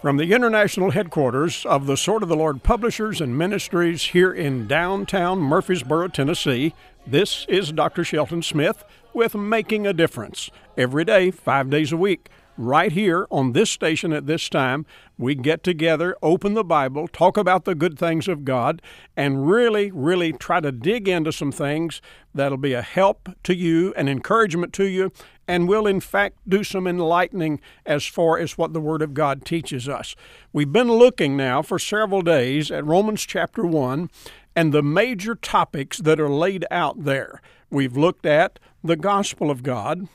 From the international headquarters of the Sword of the Lord Publishers and Ministries here in downtown Murfreesboro, Tennessee, this is Dr. Shelton Smith with Making a Difference. Every day, five days a week, right here on this station at this time, we get together, open the Bible, talk about the good things of God, and really, really try to dig into some things that'll be a help to you, an encouragement to you, and will in fact do some enlightening as far as what the Word of God teaches us. We've been looking now for several days at Romans chapter 1 and the major topics that are laid out there. We've looked at the gospel of God,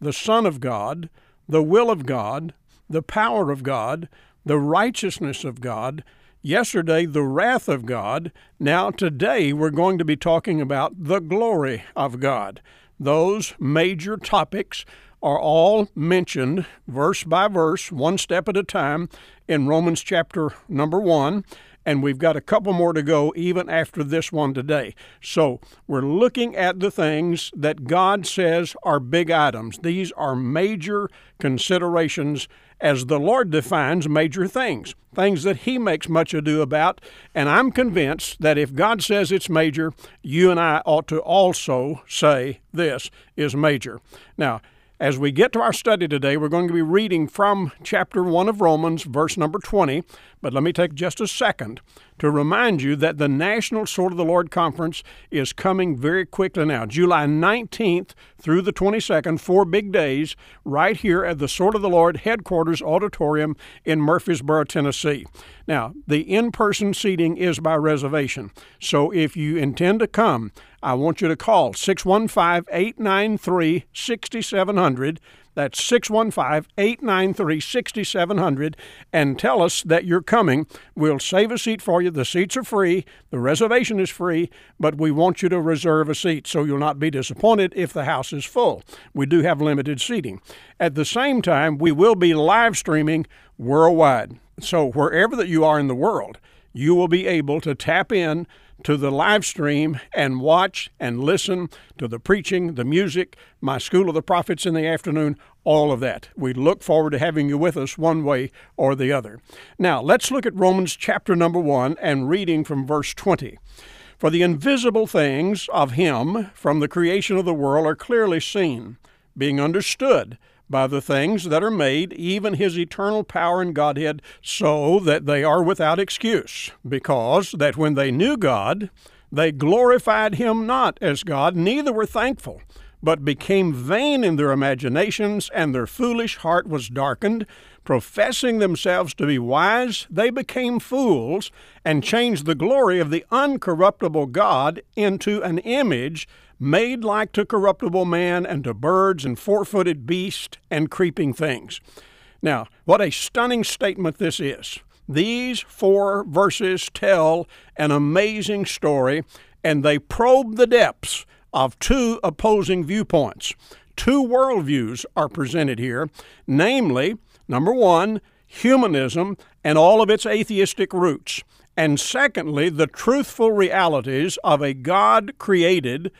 the Son of God, the will of God, the power of God, the righteousness of God. Yesterday, the wrath of God. Now, today, we're going to be talking about the glory of God. Those major topics are all mentioned verse by verse, one step at a time, in Romans chapter number one. And we've got a couple more to go even after this one today. So we're looking at the things that God says are big items. These are major considerations as the Lord defines major things, things that He makes much ado about. And I'm convinced that if God says it's major, you and I ought to also say this is major. Now, as we get to our study today, we're going to be reading from chapter 1 of Romans, verse number 20. But let me take just a second to remind you that the National Sword of the Lord Conference is coming very quickly now. July 19th through the 22nd, four big days, right here at the Sword of the Lord Headquarters Auditorium in Murfreesboro, Tennessee. Now, the in person seating is by reservation. So if you intend to come, I want you to call 615 893 6700. That's 615 893 6700 and tell us that you're coming. We'll save a seat for you. The seats are free, the reservation is free, but we want you to reserve a seat so you'll not be disappointed if the house is full. We do have limited seating. At the same time, we will be live streaming worldwide. So wherever that you are in the world, you will be able to tap in to the live stream and watch and listen to the preaching, the music, my School of the Prophets in the afternoon, all of that. We look forward to having you with us one way or the other. Now, let's look at Romans chapter number 1 and reading from verse 20. For the invisible things of Him from the creation of the world are clearly seen, being understood by the things that are made, even his eternal power and Godhead, so that they are without excuse, because that when they knew God, they glorified him not as God, neither were thankful, but became vain in their imaginations, and their foolish heart was darkened. Professing themselves to be wise, they became fools, and changed the glory of the uncorruptible God into an image made like to corruptible man and to birds and four footed beasts and creeping things. Now, what a stunning statement this is. These four verses tell an amazing story, and they probe the depths of two opposing viewpoints. Two worldviews are presented here, namely, number one, humanism and all of its atheistic roots, and secondly, the truthful realities of a God created,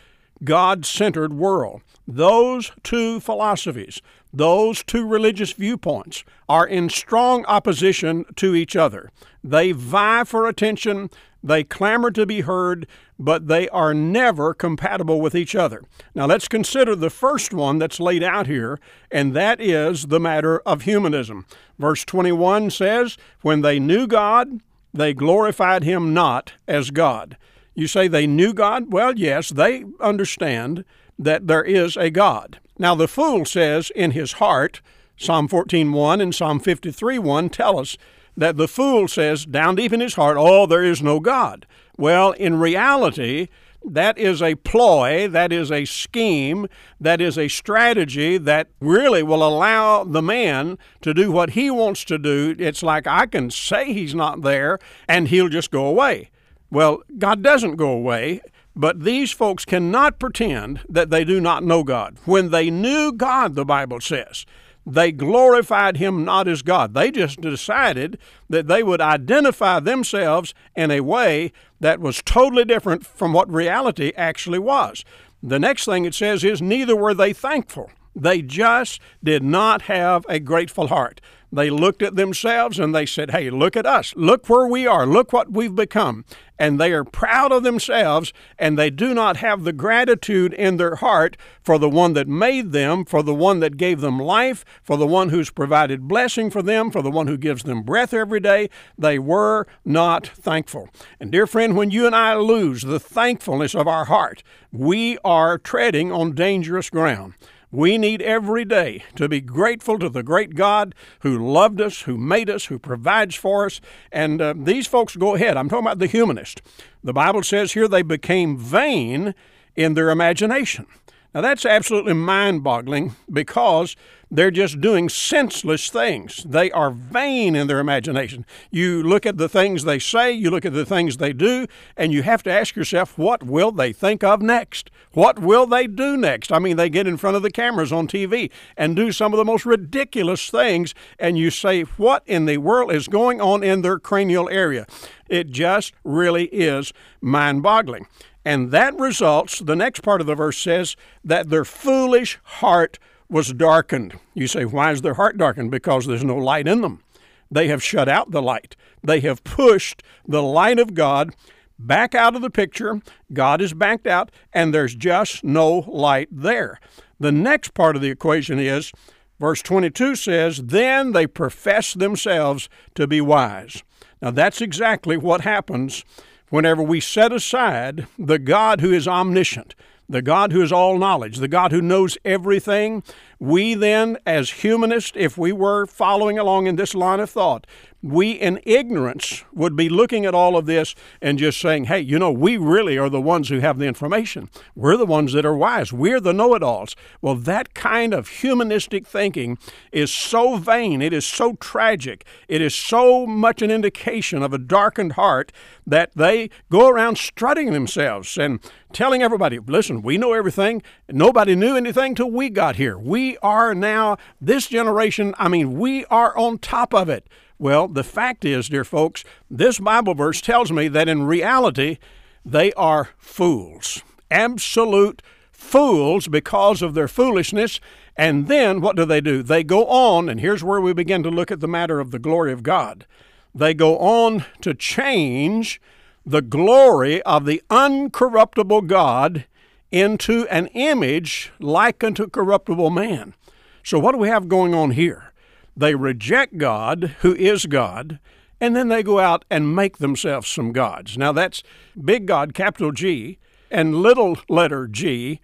God centered world. Those two philosophies, those two religious viewpoints, are in strong opposition to each other. They vie for attention, they clamor to be heard, but they are never compatible with each other. Now let's consider the first one that's laid out here, and that is the matter of humanism. Verse 21 says, When they knew God, they glorified him not as God. You say they knew God? Well, yes, they understand that there is a God. Now, the fool says in his heart, Psalm 14:1 and Psalm 53:1 tell us that the fool says down deep in his heart, "Oh, there is no God." Well, in reality, that is a ploy, that is a scheme, that is a strategy that really will allow the man to do what he wants to do. It's like I can say he's not there and he'll just go away. Well, God doesn't go away, but these folks cannot pretend that they do not know God. When they knew God, the Bible says, they glorified him not as God. They just decided that they would identify themselves in a way that was totally different from what reality actually was. The next thing it says is, neither were they thankful. They just did not have a grateful heart. They looked at themselves and they said, Hey, look at us. Look where we are. Look what we've become. And they are proud of themselves and they do not have the gratitude in their heart for the one that made them, for the one that gave them life, for the one who's provided blessing for them, for the one who gives them breath every day. They were not thankful. And dear friend, when you and I lose the thankfulness of our heart, we are treading on dangerous ground. We need every day to be grateful to the great God who loved us, who made us, who provides for us. And uh, these folks go ahead. I'm talking about the humanist. The Bible says here they became vain in their imagination. Now, that's absolutely mind boggling because they're just doing senseless things. They are vain in their imagination. You look at the things they say, you look at the things they do, and you have to ask yourself, what will they think of next? What will they do next? I mean, they get in front of the cameras on TV and do some of the most ridiculous things, and you say, what in the world is going on in their cranial area? It just really is mind boggling. And that results, the next part of the verse says, that their foolish heart was darkened. You say, why is their heart darkened? Because there's no light in them. They have shut out the light. They have pushed the light of God back out of the picture. God is backed out, and there's just no light there. The next part of the equation is verse 22 says, Then they profess themselves to be wise. Now, that's exactly what happens whenever we set aside the God who is omniscient, the God who is all knowledge, the God who knows everything, we then, as humanists, if we were following along in this line of thought, we in ignorance would be looking at all of this and just saying, hey, you know, we really are the ones who have the information. We're the ones that are wise. We're the know it alls. Well, that kind of humanistic thinking is so vain. It is so tragic. It is so much an indication of a darkened heart that they go around strutting themselves and telling everybody, listen, we know everything. Nobody knew anything till we got here. We are now, this generation, I mean, we are on top of it. Well, the fact is, dear folks, this Bible verse tells me that in reality, they are fools. Absolute fools because of their foolishness. And then what do they do? They go on, and here's where we begin to look at the matter of the glory of God. They go on to change the glory of the uncorruptible God into an image like unto corruptible man. So, what do we have going on here? They reject God, who is God, and then they go out and make themselves some gods. Now, that's big God, capital G, and little letter g.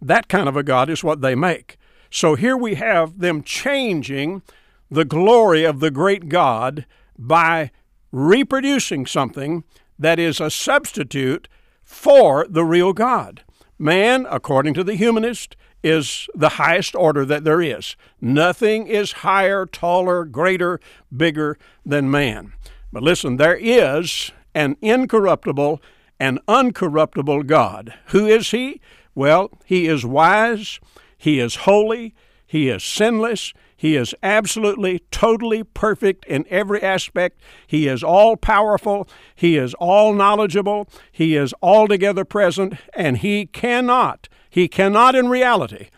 That kind of a God is what they make. So here we have them changing the glory of the great God by reproducing something that is a substitute for the real God. Man, according to the humanist, is the highest order that there is. Nothing is higher, taller, greater, bigger than man. But listen, there is an incorruptible and uncorruptible God. Who is He? Well, He is wise, He is holy, He is sinless, He is absolutely, totally perfect in every aspect. He is all powerful, He is all knowledgeable, He is altogether present, and He cannot he cannot, in reality,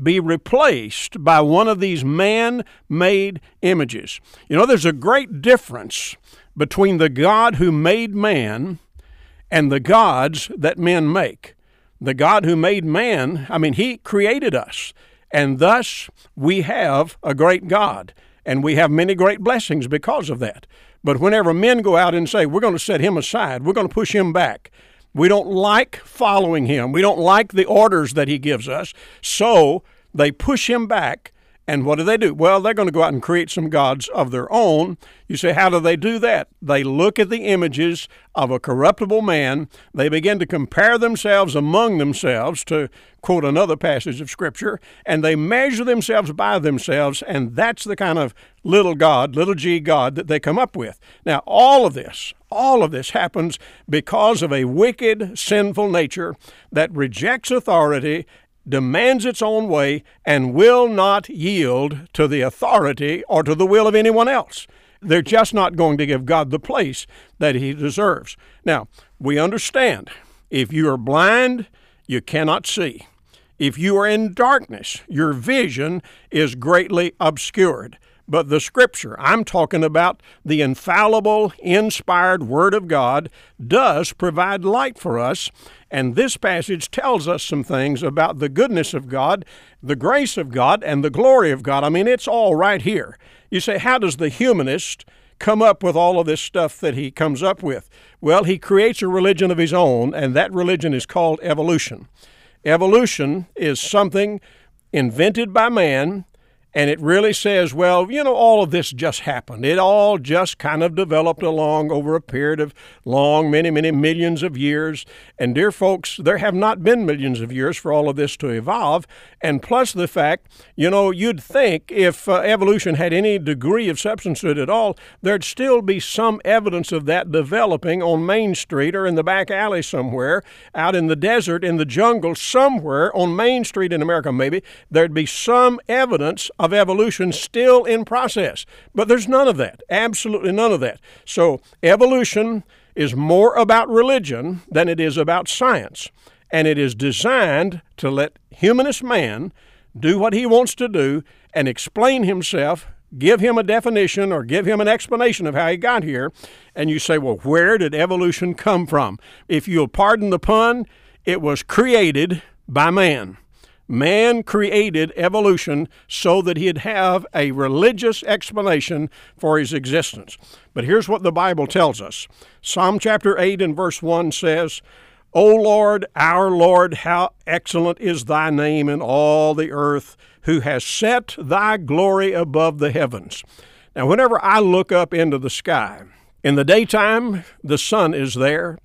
be replaced by one of these man made images. You know, there's a great difference between the God who made man and the gods that men make. The God who made man, I mean, He created us, and thus we have a great God, and we have many great blessings because of that. But whenever men go out and say, we're going to set Him aside, we're going to push Him back, we don't like following him. We don't like the orders that he gives us. So they push him back. And what do they do? Well, they're going to go out and create some gods of their own. You say, how do they do that? They look at the images of a corruptible man. They begin to compare themselves among themselves, to quote another passage of Scripture, and they measure themselves by themselves, and that's the kind of little God, little g God that they come up with. Now, all of this, all of this happens because of a wicked, sinful nature that rejects authority demands its own way and will not yield to the authority or to the will of anyone else. They're just not going to give God the place that He deserves. Now, we understand if you are blind, you cannot see. If you are in darkness, your vision is greatly obscured. But the Scripture, I'm talking about the infallible, inspired Word of God, does provide light for us. And this passage tells us some things about the goodness of God, the grace of God, and the glory of God. I mean, it's all right here. You say, how does the humanist come up with all of this stuff that he comes up with? Well, he creates a religion of his own, and that religion is called evolution. Evolution is something invented by man and it really says, well, you know, all of this just happened. It all just kind of developed along over a period of long, many, many millions of years. And, dear folks, there have not been millions of years for all of this to evolve. And plus the fact, you know, you'd think if uh, evolution had any degree of substance to it at all, there'd still be some evidence of that developing on Main Street or in the back alley somewhere, out in the desert, in the jungle, somewhere on Main Street in America, maybe, there'd be some evidence of evolution still in process. But there's none of that, absolutely none of that. So evolution is more about religion than it is about science. And it is designed to let humanist man do what he wants to do and explain himself, give him a definition or give him an explanation of how he got here. And you say, well, where did evolution come from? If you'll pardon the pun, it was created by man. Man created evolution so that he'd have a religious explanation for his existence. But here's what the Bible tells us Psalm chapter 8 and verse 1 says, O Lord, our Lord, how excellent is thy name in all the earth, who has set thy glory above the heavens. Now, whenever I look up into the sky, in the daytime, the sun is there.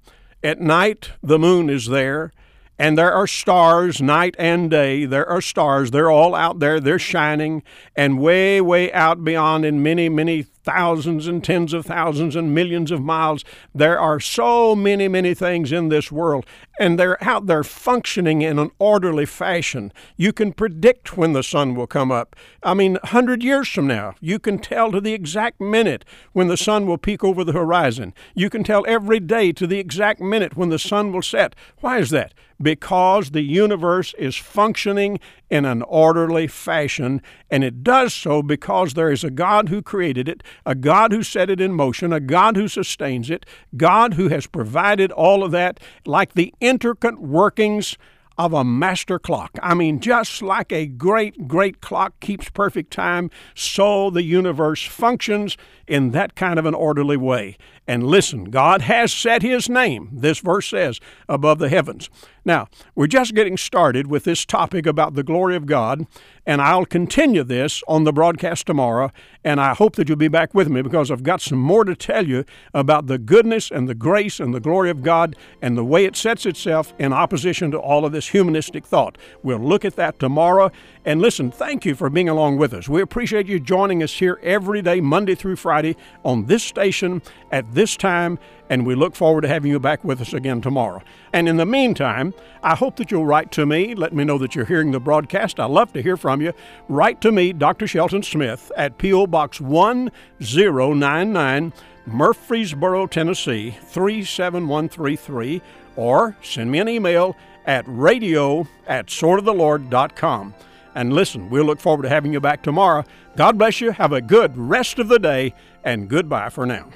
At night, the moon is there. And there are stars night and day. There are stars. They're all out there. They're shining. And way, way out beyond, in many, many thousands and tens of thousands and millions of miles, there are so many, many things in this world. And they're out there functioning in an orderly fashion. You can predict when the sun will come up. I mean, 100 years from now, you can tell to the exact minute when the sun will peek over the horizon. You can tell every day to the exact minute when the sun will set. Why is that? because the universe is functioning in an orderly fashion, and it does so because there is a God who created it, a God who set it in motion, a God who sustains it, God who has provided all of that, like the intricate workings of a master clock. I mean, just like a great, great clock keeps perfect time, so the universe functions in that kind of an orderly way. And listen, God has set His name, this verse says, above the heavens. Now, we're just getting started with this topic about the glory of God, and I'll continue this on the broadcast tomorrow, and I hope that you'll be back with me because I've got some more to tell you about the goodness and the grace and the glory of God and the way it sets itself in opposition to all of this humanistic thought. We'll look at that tomorrow. And listen, thank you for being along with us. We appreciate you joining us here every day, Monday through Friday, on this station at this time and we look forward to having you back with us again tomorrow. And in the meantime, I hope that you'll write to me. Let me know that you're hearing the broadcast. I love to hear from you. Write to me, Dr. Shelton Smith, at P.O. Box 1099, Murfreesboro, Tennessee 37133, or send me an email at radio at swordofthelord.com. And listen, we'll look forward to having you back tomorrow. God bless you. Have a good rest of the day, and goodbye for now.